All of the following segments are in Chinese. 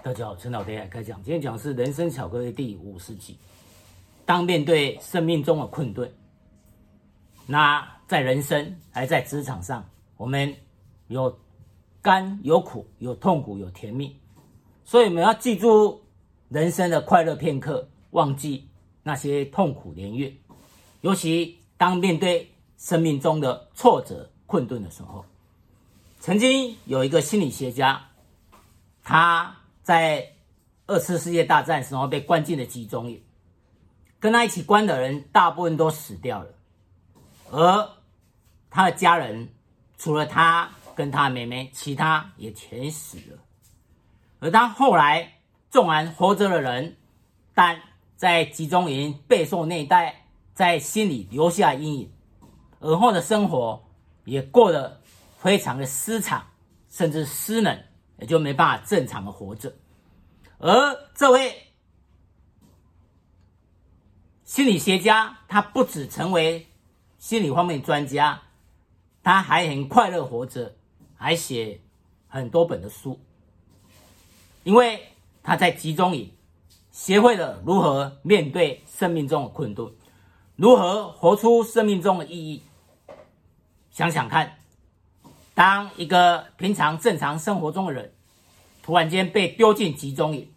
大家好，陈老爹开讲。今天讲的是人生巧克力第五十集。当面对生命中的困顿，那在人生还在职场上，我们有甘有苦，有痛苦，有甜蜜。所以我们要记住人生的快乐片刻，忘记那些痛苦年月。尤其当面对生命中的挫折、困顿的时候，曾经有一个心理学家，他。在二次世界大战时候被关进了集中营，跟他一起关的人大部分都死掉了，而他的家人除了他跟他妹妹，其他也全死了。而他后来纵然活着的人，但在集中营备受虐待，在心里留下阴影，而后的生活也过得非常的失常，甚至失能。也就没办法正常的活着，而这位心理学家，他不止成为心理方面专家，他还很快乐活着，还写很多本的书，因为他在集中营学会了如何面对生命中的困顿，如何活出生命中的意义。想想看。当一个平常正常生活中的人，突然间被丢进集中营，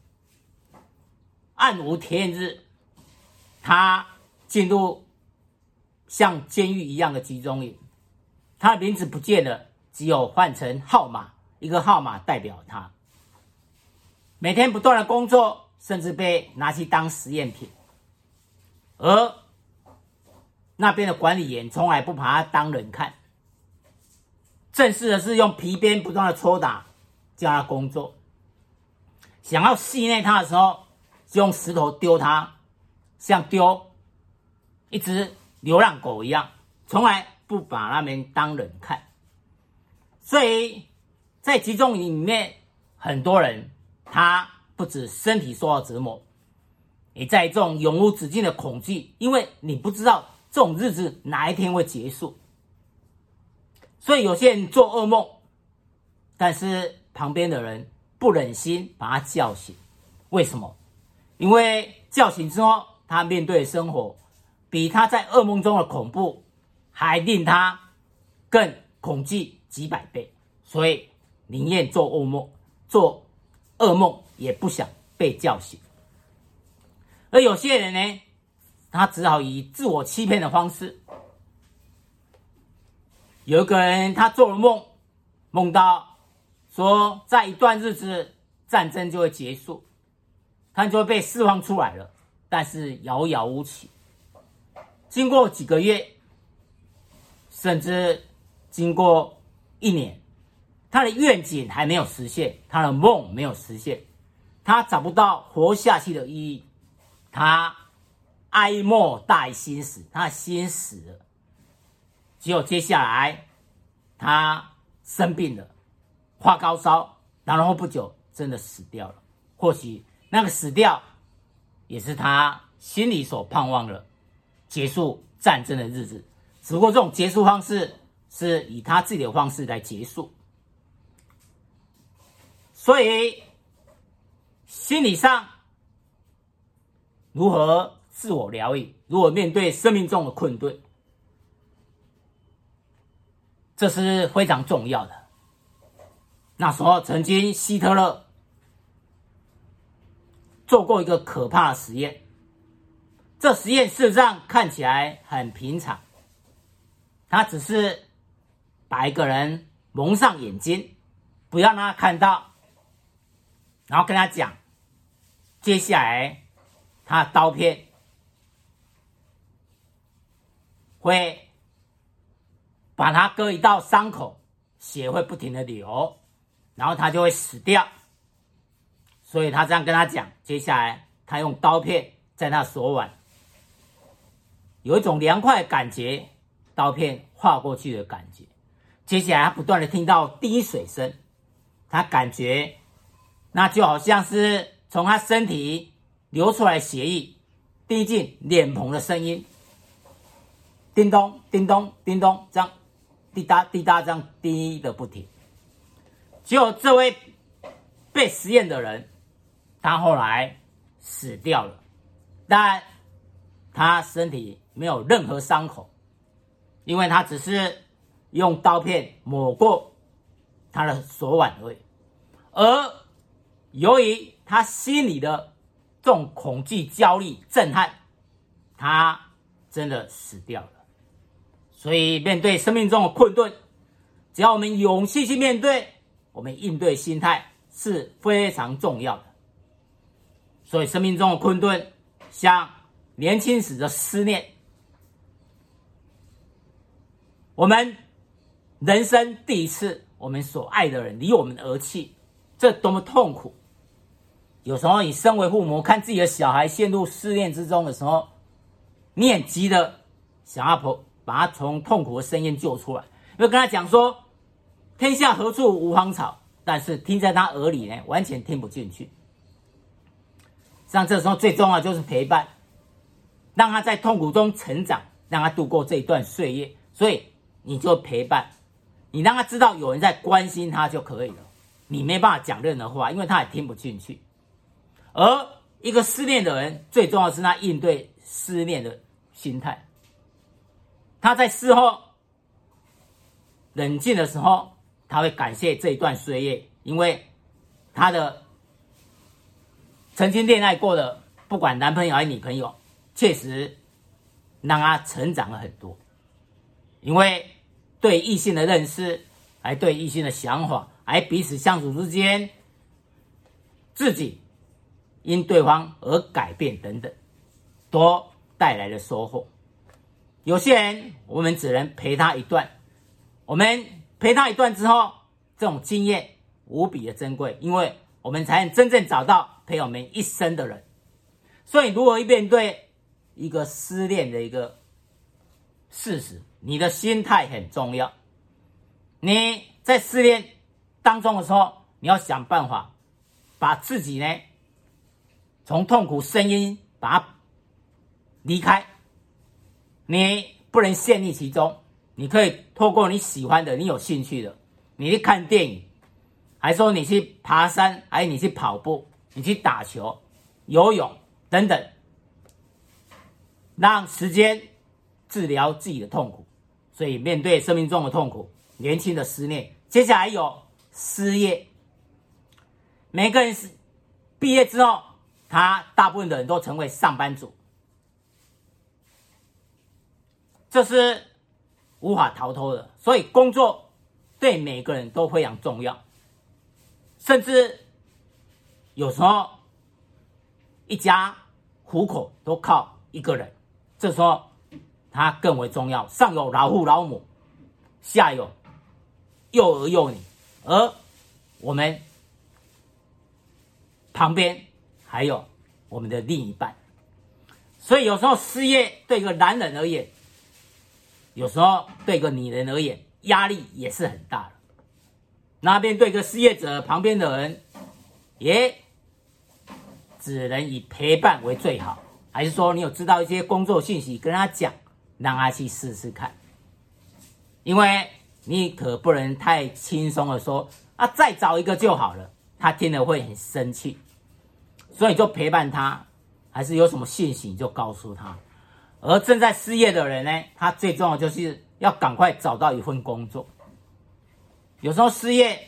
暗无天日，他进入像监狱一样的集中营，他的名字不见了，只有换成号码，一个号码代表他。每天不断的工作，甚至被拿去当实验品，而那边的管理员从来不把他当人看。正式的是用皮鞭不断的抽打，叫他工作；想要戏谑他的时候，就用石头丢他，像丢一只流浪狗一样，从来不把他们当人看。所以在集中营里面，很多人他不止身体受到折磨，也在这种永无止境的恐惧，因为你不知道这种日子哪一天会结束。所以有些人做噩梦，但是旁边的人不忍心把他叫醒。为什么？因为叫醒之后，他面对生活比他在噩梦中的恐怖还令他更恐惧几百倍。所以宁愿做噩梦，做噩梦也不想被叫醒。而有些人呢，他只好以自我欺骗的方式。有一个人，他做了梦，梦到说，在一段日子，战争就会结束，他就会被释放出来了。但是遥遥无期。经过几个月，甚至经过一年，他的愿景还没有实现，他的梦没有实现，他找不到活下去的意义，他哀莫大于心死，他心死了。只有接下来，他生病了，发高烧，然后不久真的死掉了。或许那个死掉，也是他心里所盼望的结束战争的日子。只不过这种结束方式是以他自己的方式来结束。所以，心理上如何自我疗愈，如何面对生命中的困顿。这是非常重要的。那时候，曾经希特勒做过一个可怕的实验。这实验事实上看起来很平常，他只是把一个人蒙上眼睛，不要让他看到，然后跟他讲，接下来他的刀片会。把他割一道伤口，血会不停的流，然后他就会死掉。所以他这样跟他讲，接下来他用刀片在他手腕有一种凉快感觉，刀片划过去的感觉。接下来他不断的听到滴水声，他感觉那就好像是从他身体流出来血液滴进脸庞的声音，叮咚叮咚叮咚这样。滴答滴答，这样滴的不停。结果这位被实验的人，他后来死掉了，但他身体没有任何伤口，因为他只是用刀片抹过他的手腕而已。而由于他心里的这种恐惧、焦虑、震撼，他真的死掉了。所以，面对生命中的困顿，只要我们勇气去面对，我们应对心态是非常重要的。所以，生命中的困顿，像年轻时的思念，我们人生第一次，我们所爱的人离我们而去，这多么痛苦！有时候，你身为父母，看自己的小孩陷入思念之中的时候，你也急得想要把把他从痛苦的深渊救出来，因为跟他讲说：“天下何处无芳草。”但是听在他耳里呢，完全听不进去。像这时候最重要就是陪伴，让他在痛苦中成长，让他度过这一段岁月。所以你就陪伴，你让他知道有人在关心他就可以了。你没办法讲任何话，因为他也听不进去。而一个思念的人，最重要是他应对思念的心态。他在事后冷静的时候，他会感谢这一段岁月，因为他的。曾经恋爱过的，不管男朋友还是女朋友，确实让他成长了很多。因为对异性的认识，还对异性的想法，还彼此相处之间，自己因对方而改变等等，都带来了收获。有些人，我们只能陪他一段，我们陪他一段之后，这种经验无比的珍贵，因为我们才能真正找到。陪我们一生的人，所以如何面对一个失恋的一个事实，你的心态很重要。你在失恋当中的时候，你要想办法把自己呢从痛苦深渊把它离开。你不能陷入其中，你可以透过你喜欢的、你有兴趣的，你去看电影，还说你去爬山，还是你去跑步。你去打球、游泳等等，让时间治疗自己的痛苦。所以，面对生命中的痛苦，年轻的思念，接下来有失业。每个人是毕业之后，他大部分的人都成为上班族，这是无法逃脱的。所以，工作对每个人都非常重要，甚至。有时候，一家糊口都靠一个人，这时候他更为重要。上有老父老母，下有幼儿幼女，而我们旁边还有我们的另一半。所以有时候失业对一个男人而言，有时候对个女人而言，压力也是很大的。那边对个失业者旁边的人。也只能以陪伴为最好，还是说你有知道一些工作信息，跟他讲，让他去试试看。因为你可不能太轻松的说啊，再找一个就好了，他听了会很生气。所以就陪伴他，还是有什么信息就告诉他。而正在失业的人呢，他最重要就是要赶快找到一份工作。有时候失业。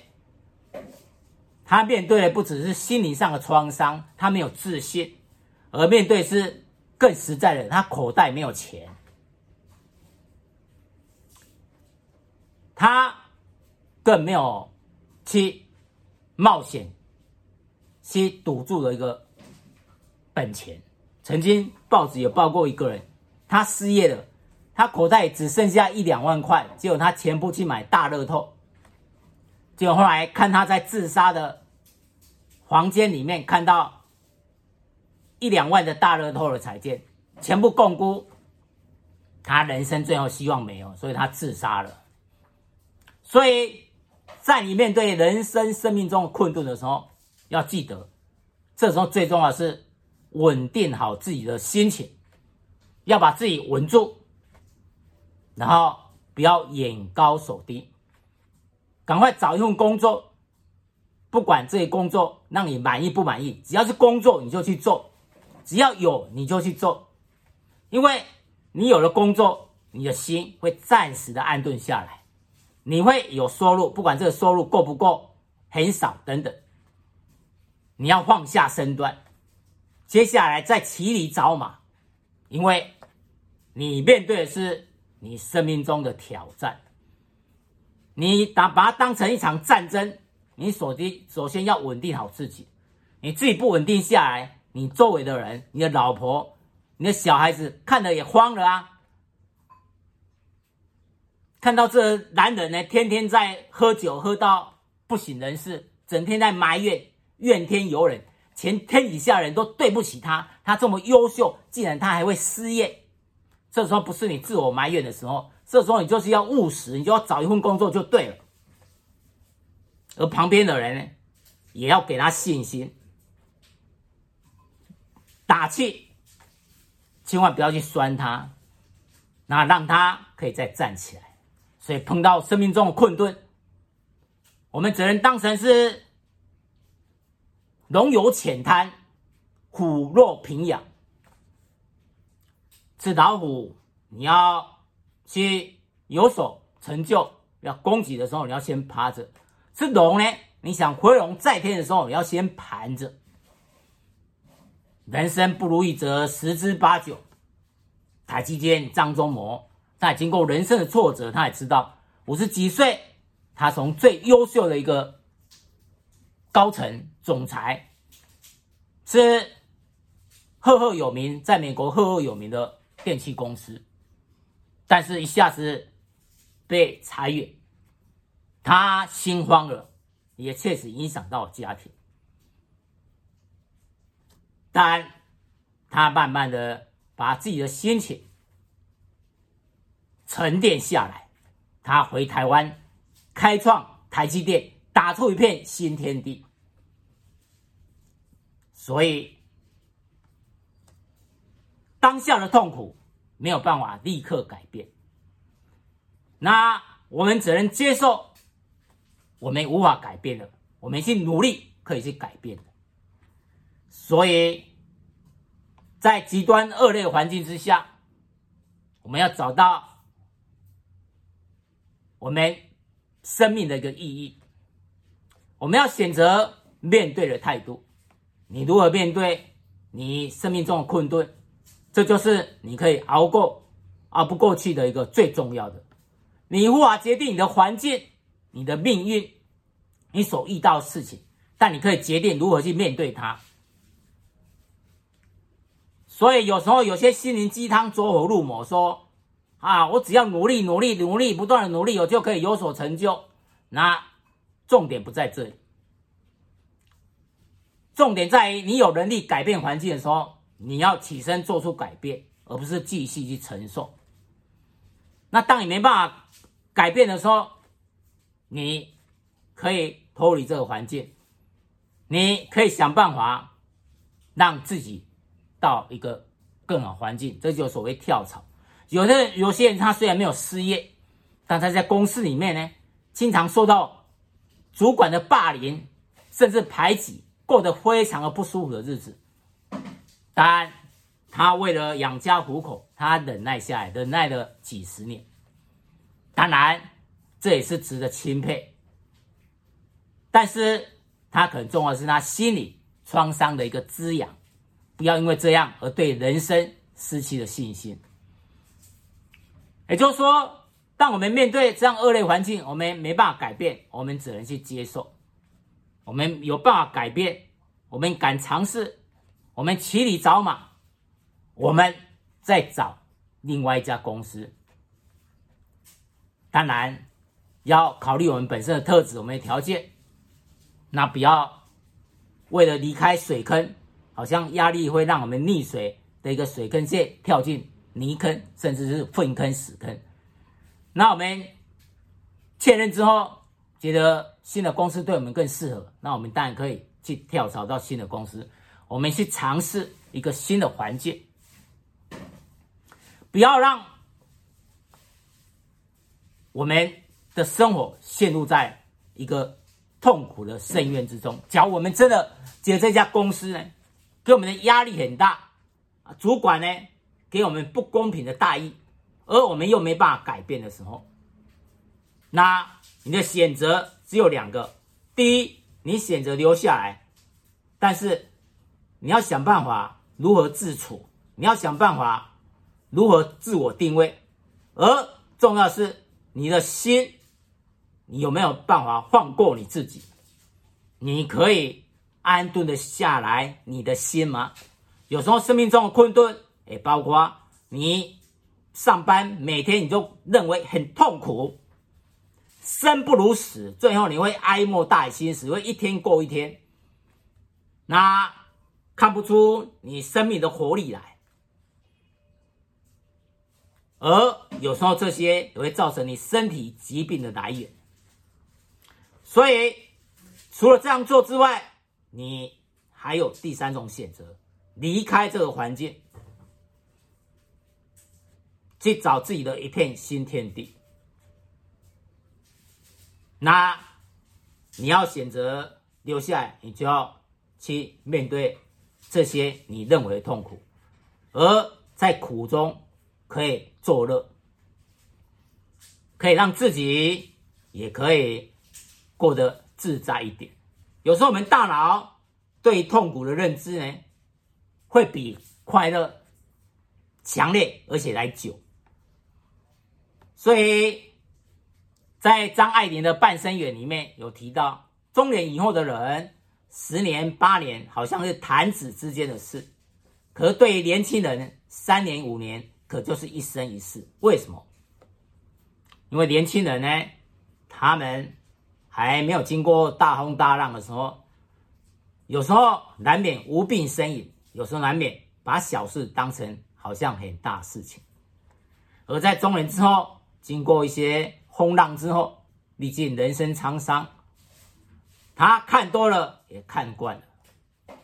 他面对的不只是心灵上的创伤，他没有自信，而面对是更实在的，他口袋没有钱，他更没有去冒险、去赌注的一个本钱。曾经报纸有报过一个人，他失业了，他口袋只剩下一两万块，结果他全部去买大乐透。结果后来看他在自杀的房间里面看到一两万的大乐透的彩券，全部摃龟，他人生最后希望没有，所以他自杀了。所以在你面对人生生命中的困顿的时候，要记得，这时候最重要的是稳定好自己的心情，要把自己稳住，然后不要眼高手低。赶快找一份工作，不管这些工作让你满意不满意，只要是工作你就去做，只要有你就去做，因为你有了工作，你的心会暂时的安顿下来，你会有收入，不管这个收入够不够，很少等等，你要放下身段，接下来再骑驴找马，因为你面对的是你生命中的挑战。你打把它当成一场战争，你首先首先要稳定好自己，你自己不稳定下来，你周围的人、你的老婆、你的小孩子看了也慌了啊！看到这男人呢，天天在喝酒，喝到不省人事，整天在埋怨、怨天尤人，全天底下人都对不起他，他这么优秀，竟然他还会失业，这时候不是你自我埋怨的时候。这时候你就是要务实，你就要找一份工作就对了。而旁边的人呢，也要给他信心，打气，千万不要去酸他，那让他可以再站起来。所以碰到生命中的困顿，我们只能当成是龙有浅滩，虎落平阳。是老虎，你要。去有所成就，要攻击的时候，你要先趴着；是龙呢，你想飞龙在天的时候，你要先盘着。人生不如意则十之八九。台积电张忠谋，他也经过人生的挫折，他也知道五十几岁，他从最优秀的一个高层总裁，是赫赫有名，在美国赫赫有名的电器公司。但是，一下子被裁员，他心慌了，也确实影响到家庭。但他慢慢的把自己的心情沉淀下来，他回台湾，开创台积电，打出一片新天地。所以，当下的痛苦。没有办法立刻改变，那我们只能接受我们无法改变的，我们去努力可以去改变的。所以，在极端恶劣环境之下，我们要找到我们生命的一个意义。我们要选择面对的态度。你如何面对你生命中的困顿？这就是你可以熬过、熬不过去的一个最重要的。你无法决定你的环境、你的命运、你所遇到的事情，但你可以决定如何去面对它。所以有时候有些心灵鸡汤走火入魔，说：“啊，我只要努力、努力、努力，不断的努力，我就可以有所成就。”那重点不在这里，重点在于你有能力改变环境的时候。你要起身做出改变，而不是继续去承受。那当你没办法改变的时候，你可以脱离这个环境，你可以想办法让自己到一个更好环境。这就所谓跳槽。有的有些人他虽然没有失业，但他在公司里面呢，经常受到主管的霸凌，甚至排挤，过得非常的不舒服的日子。但他为了养家糊口，他忍耐下来，忍耐了几十年。当然，这也是值得钦佩。但是，他可能重要的是他心理创伤的一个滋养，不要因为这样而对人生失去了信心。也就是说，当我们面对这样恶劣环境，我们没办法改变，我们只能去接受。我们有办法改变，我们敢尝试。我们骑驴找马，我们再找另外一家公司。当然要考虑我们本身的特质，我们的条件。那不要为了离开水坑，好像压力会让我们溺水的一个水坑线跳进泥坑，甚至是粪坑、屎坑。那我们确认之后，觉得新的公司对我们更适合，那我们当然可以去跳槽到新的公司。我们去尝试一个新的环境，不要让我们的生活陷入在一个痛苦的深渊之中。假如我们真的觉得这家公司呢，给我们的压力很大，主管呢给我们不公平的待遇，而我们又没办法改变的时候，那你的选择只有两个：第一，你选择留下来，但是你要想办法如何自处，你要想办法如何自我定位，而重要是你的心，你有没有办法放过你自己？你可以安顿的下来你的心吗？有时候生命中的困顿，也包括你上班每天你就认为很痛苦。生不如死，最后你会哀莫大于心死，会一天过一天，那看不出你生命的活力来，而有时候这些也会造成你身体疾病的来源。所以，除了这样做之外，你还有第三种选择：离开这个环境，去找自己的一片新天地。那你要选择留下来，你就要去面对这些你认为的痛苦，而在苦中可以作乐，可以让自己也可以过得自在一点。有时候我们大脑对痛苦的认知呢，会比快乐强烈，而且来久，所以。在张爱玲的《半生缘》里面有提到，中年以后的人，十年八年好像是弹指之间的事，可是对于年轻人，三年五年可就是一生一世。为什么？因为年轻人呢，他们还没有经过大风大浪的时候，有时候难免无病呻吟，有时候难免把小事当成好像很大事情，而在中年之后，经过一些。风浪之后，历尽人生沧桑，他看多了，也看惯了。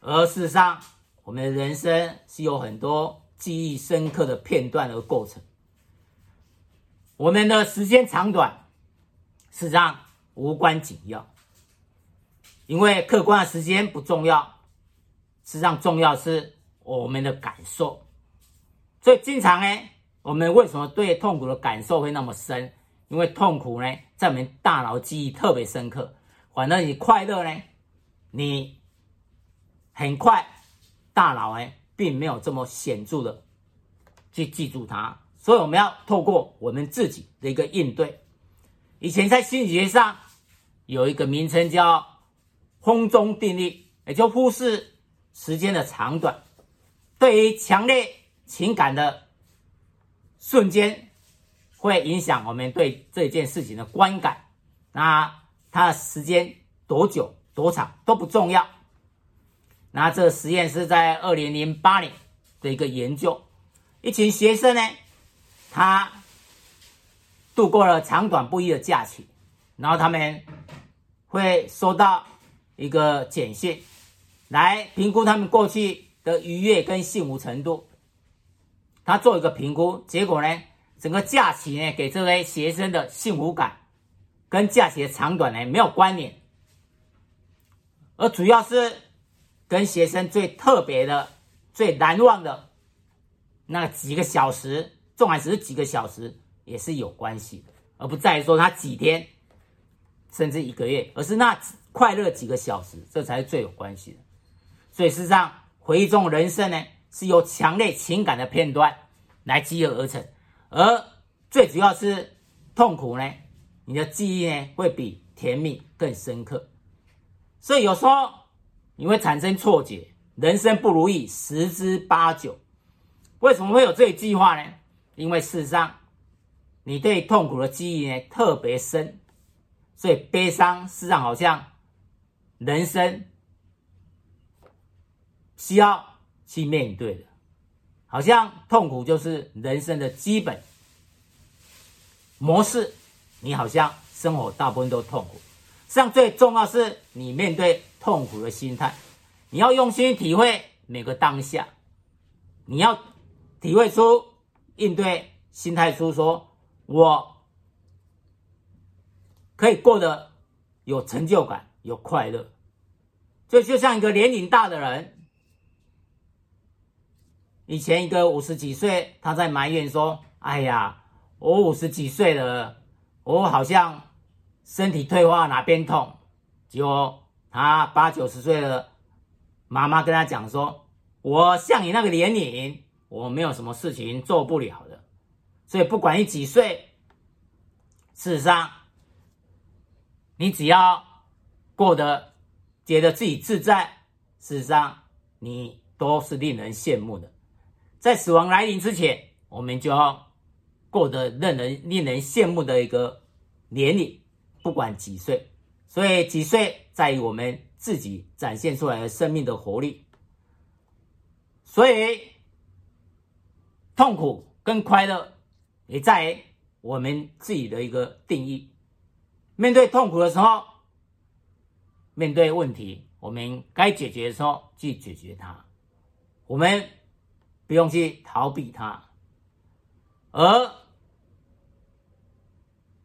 而事实上，我们的人生是有很多记忆深刻的片段和过程。我们的时间长短，事实上无关紧要，因为客观的时间不重要，实际上重要是我们的感受。所以经常呢。我们为什么对痛苦的感受会那么深？因为痛苦呢，在我们大脑记忆特别深刻。反正你快乐呢，你很快大脑呢，并没有这么显著的去记住它。所以我们要透过我们自己的一个应对。以前在心理学上有一个名称叫“空中定律”，也就忽视时间的长短，对于强烈情感的。瞬间会影响我们对这件事情的观感，那它的时间多久多长都不重要。那这实验是在二零零八年的一个研究，一群学生呢，他度过了长短不一的假期，然后他们会收到一个简讯，来评估他们过去的愉悦跟幸福程度。他做一个评估，结果呢，整个假期呢，给这位学生的幸福感跟假期的长短呢没有关联，而主要是跟学生最特别的、最难忘的那几个小时，纵然只是几个小时，也是有关系的，而不在于说他几天甚至一个月，而是那快乐几个小时，这才是最有关系的。所以事实上，回忆中人生呢，是由强烈情感的片段来集合而成，而最主要是痛苦呢，你的记忆呢会比甜蜜更深刻，所以有时候你会产生错觉，人生不如意十之八九。为什么会有这一句话呢？因为事实上，你对痛苦的记忆呢特别深，所以悲伤事实上好像人生需要。去面对的，好像痛苦就是人生的基本模式。你好像生活大部分都痛苦，实际上最重要是你面对痛苦的心态。你要用心体会每个当下，你要体会出应对心态出，说我可以过得有成就感，有快乐。就就像一个年龄大的人，以前一个五十几岁，他在埋怨说：“哎呀，我五十几岁了，我好像身体退化，哪边痛？”结果他八九十岁了，妈妈跟他讲说：“我像你那个年龄，我没有什么事情做不了的。所以不管你几岁，事实上，你只要过得。”觉得自己自在，事实上你都是令人羡慕的。在死亡来临之前，我们就要过得令人令人羡慕的一个年龄，不管几岁。所以几岁在于我们自己展现出来的生命的活力。所以痛苦跟快乐也在我们自己的一个定义。面对痛苦的时候。面对问题，我们该解决的时候去解决它，我们不用去逃避它。而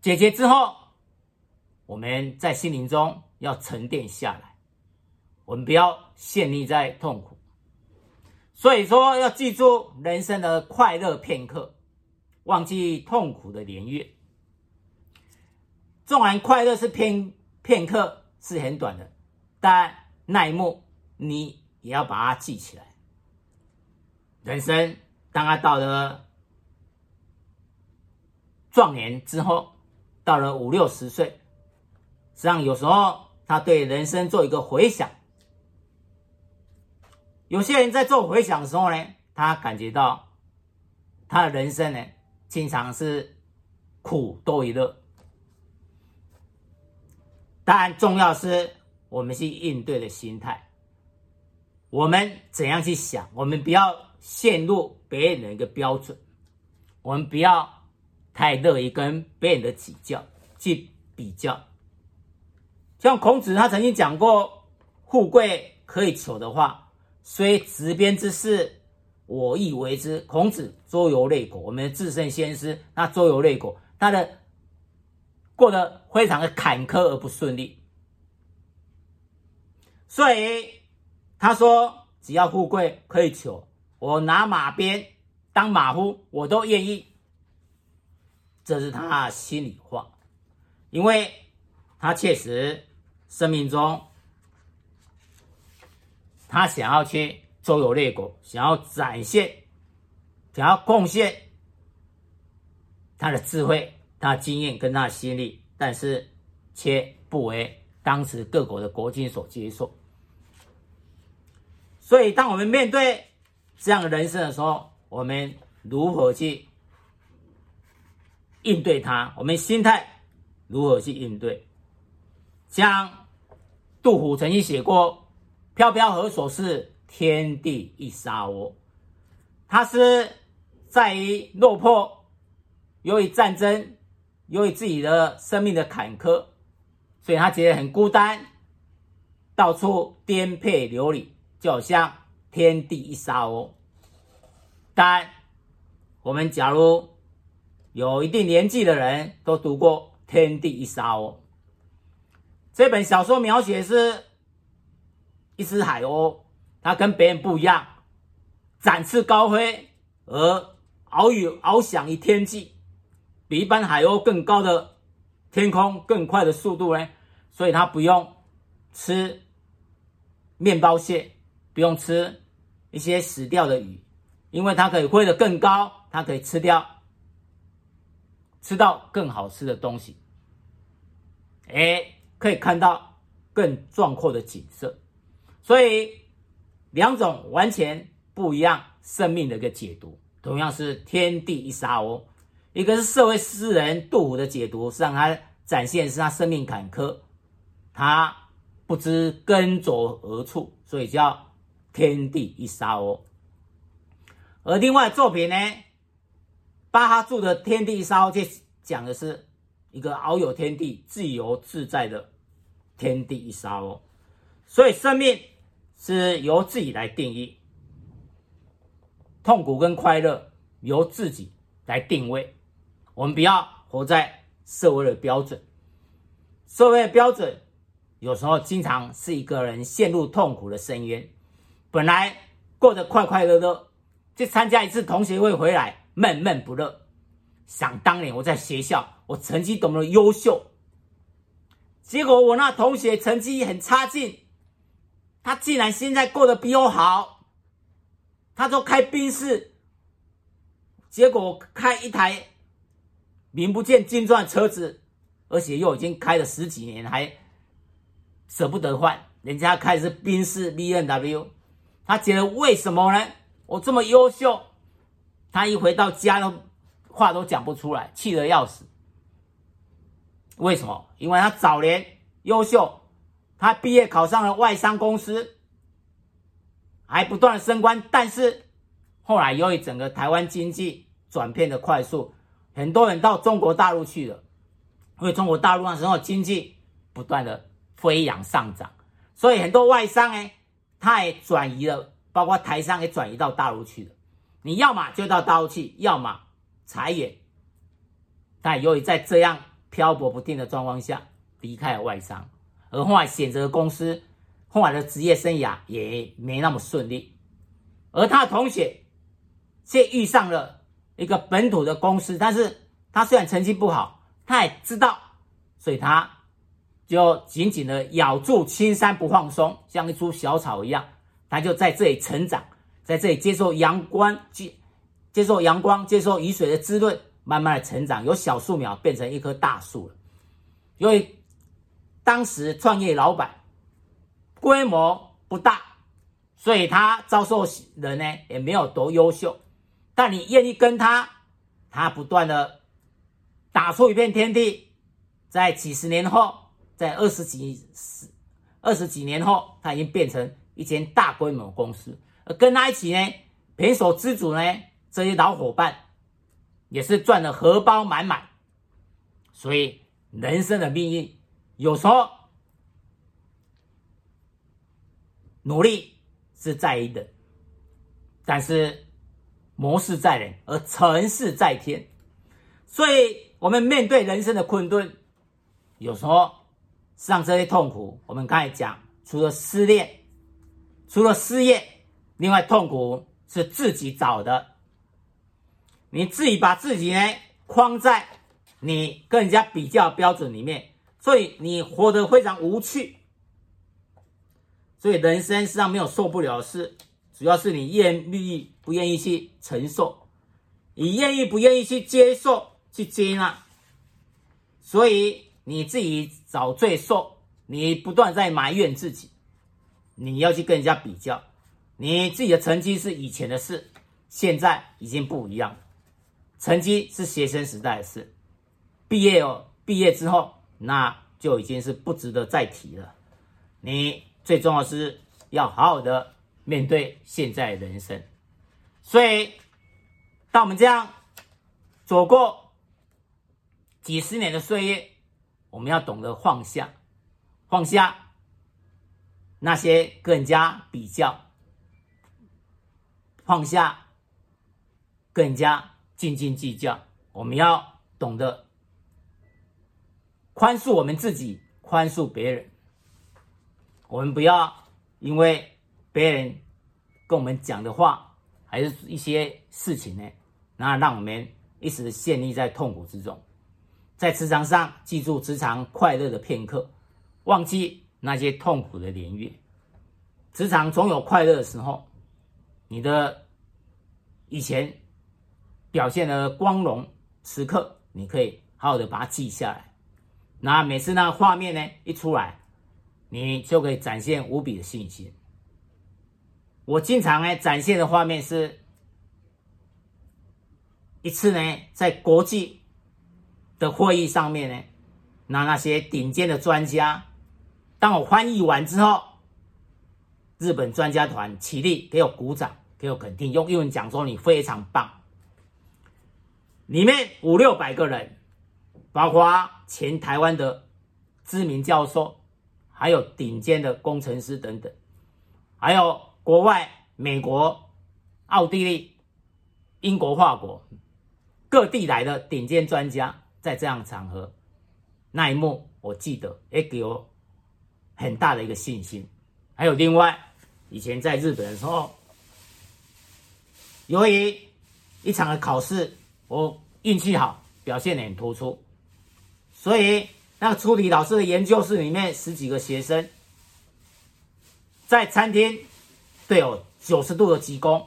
解决之后，我们在心灵中要沉淀下来，我们不要陷溺在痛苦。所以说，要记住人生的快乐片刻，忘记痛苦的年月。纵然快乐是片片刻。是很短的，但那一幕你也要把它记起来。人生当他到了壮年之后，到了五六十岁，实际上有时候他对人生做一个回想。有些人在做回想的时候呢，他感觉到他的人生呢，经常是苦多于乐。但重要是我们去应对的心态，我们怎样去想？我们不要陷入别人的一个标准，我们不要太乐意跟别人的比较去比较。像孔子他曾经讲过“富贵可以求”的话，虽执鞭之事，我亦为之。孔子周游列国，我们的至圣先师，他周游列国，他的。过得非常的坎坷而不顺利，所以他说：“只要富贵可以求，我拿马鞭当马夫，我都愿意。”这是他心里话，因为他确实生命中他想要去周游列国，想要展现，想要贡献他的智慧。他的经验跟他的心力，但是却不为当时各国的国君所接受。所以，当我们面对这样人生的时候，我们如何去应对他？我们心态如何去应对？像杜甫曾经写过：“飘飘何所似，天地一沙鸥。”他是在于落魄，由于战争。由于自己的生命的坎坷，所以他觉得很孤单，到处颠沛流离，就好像天地一沙鸥。但我们假如有一定年纪的人都读过《天地一沙鸥》这本小说，描写是一只海鸥，它跟别人不一样，展翅高飞而翱翔翱翔于天际。比一般海鸥更高的天空，更快的速度呢，所以它不用吃面包屑，不用吃一些死掉的鱼，因为它可以飞得更高，它可以吃掉，吃到更好吃的东西，哎，可以看到更壮阔的景色，所以两种完全不一样生命的一个解读，同样是天地一沙鸥。一个是社会诗人杜甫的解读，是让他展现是他生命坎坷，他不知耕作何处，所以叫天地一沙鸥。而另外作品呢，巴哈着的《天地一沙鸥》就讲的是一个遨游天地、自由自在的天地一沙鸥。所以生命是由自己来定义，痛苦跟快乐由自己来定位。我们不要活在社会的标准，社会的标准有时候经常是一个人陷入痛苦的深渊。本来过得快快乐乐，去参加一次同学会回来，闷闷不乐。想当年我在学校，我成绩多么优秀，结果我那同学成绩很差劲，他竟然现在过得比我好。他说开宾士，结果开一台名不见经传的车子，而且又已经开了十几年，还舍不得换。人家开的是宾士 BMW，他觉得为什么呢？我这么优秀，他一回到家都话都讲不出来，气得要死。为什么？因为他早年优秀，他毕业考上了外商公司。还不断升官，但是后来由于整个台湾经济转变的快速，很多人到中国大陆去了，因为中国大陆那时候经济不断的飞扬上涨，所以很多外商哎，他也转移了，包括台商也转移到大陆去了。你要么就到大陆去，要么裁员。但由于在这样漂泊不定的状况下，离开了外商，而后来选择公司。后来的职业生涯也没那么顺利，而他同学却遇上了一个本土的公司，但是他虽然成绩不好，他也知道，所以他就紧紧的咬住青山不放松，像一株小草一样，他就在这里成长，在这里接受阳光，接接受阳光，接受雨水的滋润，慢慢的成长，由小树苗变成一棵大树了。因为当时创业老板。规模不大，所以他招收人呢也没有多优秀。但你愿意跟他，他不断的打出一片天地。在几十年后，在二十几十二十几年后，他已经变成一间大规模公司。而跟他一起呢，胼手之主呢，这些老伙伴也是赚得荷包满满。所以人生的命运有时候。努力是在人，但是谋事在人，而成事在天。所以，我们面对人生的困顿，有时候像这些痛苦，我们刚才讲，除了失恋，除了失业，另外痛苦是自己找的。你自己把自己呢框在你跟人家比较标准里面，所以你活得非常无趣。所以人生实际上没有受不了的事，主要是你愿意不愿意去承受，你愿意不愿意去接受、去接纳。所以你自己找罪受，你不断在埋怨自己，你要去跟人家比较，你自己的成绩是以前的事，现在已经不一样了。成绩是学生时代的事，毕业哦，毕业之后那就已经是不值得再提了。你。最重要的是要好好的面对现在人生，所以当我们这样走过几十年的岁月，我们要懂得放下，放下那些跟人家比较，放下跟人家斤斤计较，我们要懂得宽恕我们自己，宽恕别人。我们不要因为别人跟我们讲的话，还是一些事情呢，那让我们一时陷溺在痛苦之中。在职场上，记住职场快乐的片刻，忘记那些痛苦的年月。职场总有快乐的时候，你的以前表现的光荣时刻，你可以好好的把它记下来。那每次那画面呢一出来，你就可以展现无比的信心。我经常呢展现的画面是，一次呢在国际的会议上面呢，那那些顶尖的专家，当我翻译完之后，日本专家团起立给我鼓掌，给我肯定，用英文讲说你非常棒。里面五六百个人，包括前台湾的知名教授。还有顶尖的工程师等等，还有国外美国、奥地利、英国、法国各地来的顶尖专家，在这样场合，那一幕我记得，也给我很大的一个信心。还有另外，以前在日本的时候，由于一场的考试，我运气好，表现得很突出，所以那个出题老师的研究室里面十几个学生，在餐厅对有九十度的鞠躬，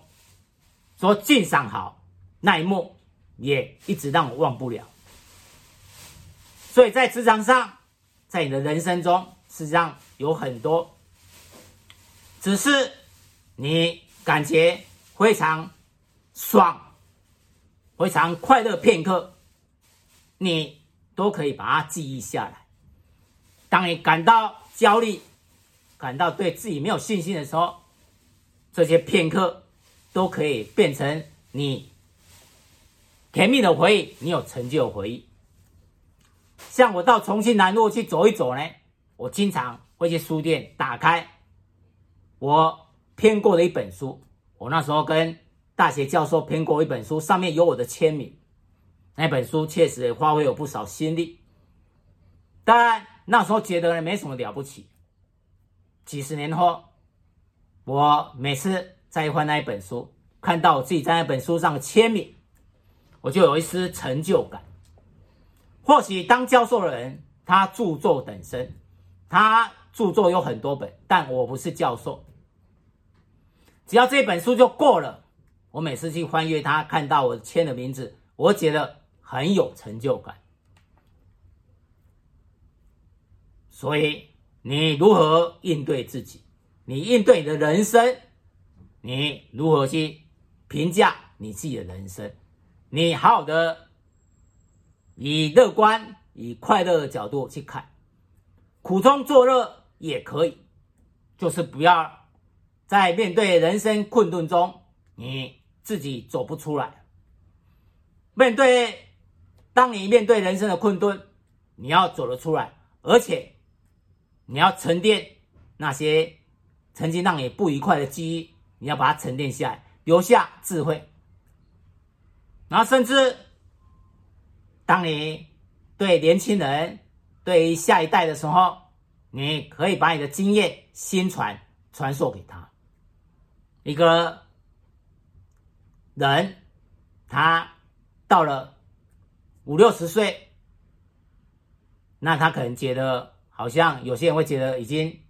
说敬赏好，那一幕也一直让我忘不了。所以在职场上，在你的人生中，实际上有很多，只是你感觉非常爽、非常快乐片刻，你都可以把它记忆下来。当你感到焦虑、感到对自己没有信心的时候，这些片刻都可以变成你甜蜜的回忆，你有成就的回忆。像我到重庆南路去走一走呢，我经常会去书店打开我编过的一本书。我那时候跟大学教授编过一本书，上面有我的签名。那本书确实也花费有不少心力。当然那时候觉得呢没什么了不起。几十年后，我每次再翻那一本书，看到我自己在那本书上的签名，我就有一丝成就感。或许当教授的人，他著作等身，他著作有很多本，但我不是教授。只要这本书就过了，我每次去翻阅它，看到我签的名字，我觉得很有成就感。所以，你如何应对自己？你应对你的人生？你如何去评价你自己的人生？你好好的。以乐观、以快乐的角度去看，苦中作乐也可以，就是不要在面对人生困顿中，你自己走不出来。面对，当你面对人生的困顿，你要走得出来，而且你要沉淀那些曾经让你不愉快的记忆，你要把它沉淀下来，留下智慧，然后甚至。当你对年轻人、对于下一代的时候，你可以把你的经验心传传授给他。一个人，他到了五六十岁，那他可能觉得好像有些人会觉得已经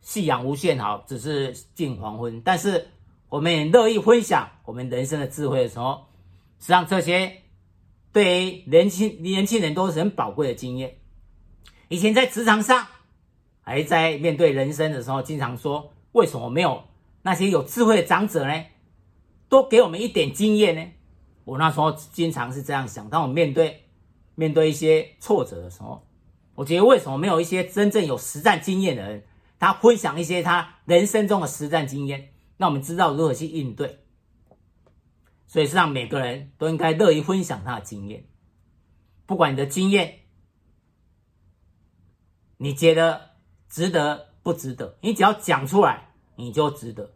夕阳无限好，只是近黄昏。但是我们也乐意分享我们人生的智慧的时候，实际上这些。对于年轻年轻人都是很宝贵的经验。以前在职场上，还在面对人生的时候，经常说：为什么没有那些有智慧的长者呢？多给我们一点经验呢？我那时候经常是这样想。当我面对面对一些挫折的时候，我觉得为什么没有一些真正有实战经验的人，他分享一些他人生中的实战经验，让我们知道如何去应对。所以，是让每个人都应该乐于分享他的经验，不管你的经验，你觉得值得不值得？你只要讲出来，你就值得。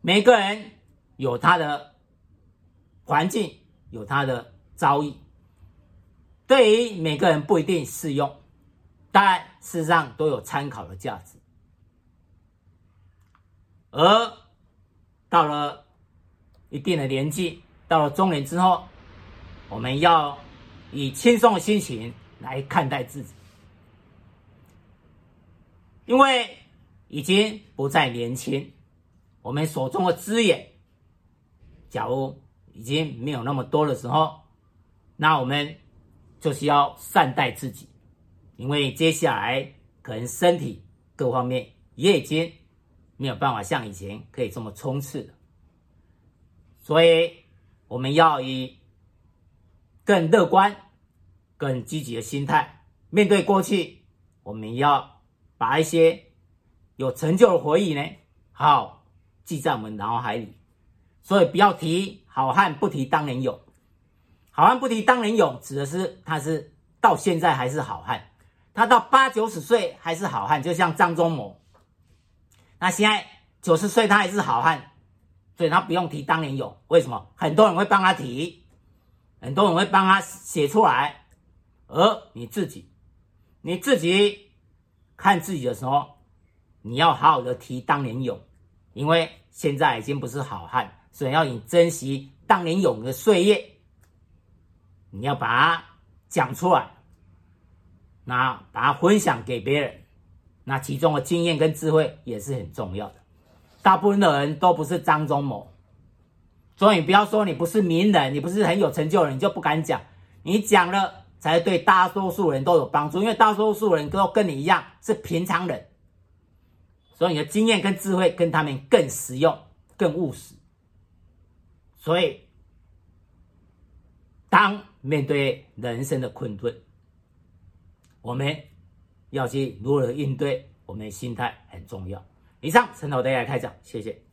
每个人有他的环境，有他的遭遇，对于每个人不一定适用，但事实上都有参考的价值。而到了。一定的年纪，到了中年之后，我们要以轻松的心情来看待自己，因为已经不再年轻，我们手中的资源，假如已经没有那么多的时候，那我们就是要善待自己，因为接下来可能身体各方面也已经没有办法像以前可以这么冲刺了。所以，我们要以更乐观、更积极的心态面对过去。我们要把一些有成就的回忆呢，好记在我们脑海里。所以，不要提好汉不提当年勇。好汉不提当年勇，指的是他是到现在还是好汉，他到八九十岁还是好汉。就像张忠谋，那现在九十岁他还是好汉。所以他不用提当年勇，为什么？很多人会帮他提，很多人会帮他写出来，而你自己，你自己看自己的时候，你要好好的提当年勇，因为现在已经不是好汉，所以要你珍惜当年勇的岁月，你要把它讲出来，那把它分享给别人，那其中的经验跟智慧也是很重要的。大部分的人都不是张忠谋，所以你不要说你不是名人，你不是很有成就的人，你就不敢讲，你讲了。才对大多数人都有帮助，因为大多数人都跟你一样是平常人，所以你的经验跟智慧跟他们更实用、更务实。所以，当面对人生的困顿，我们要去如何应对，我们的心态很重要。以上，陈导大家开讲，谢谢。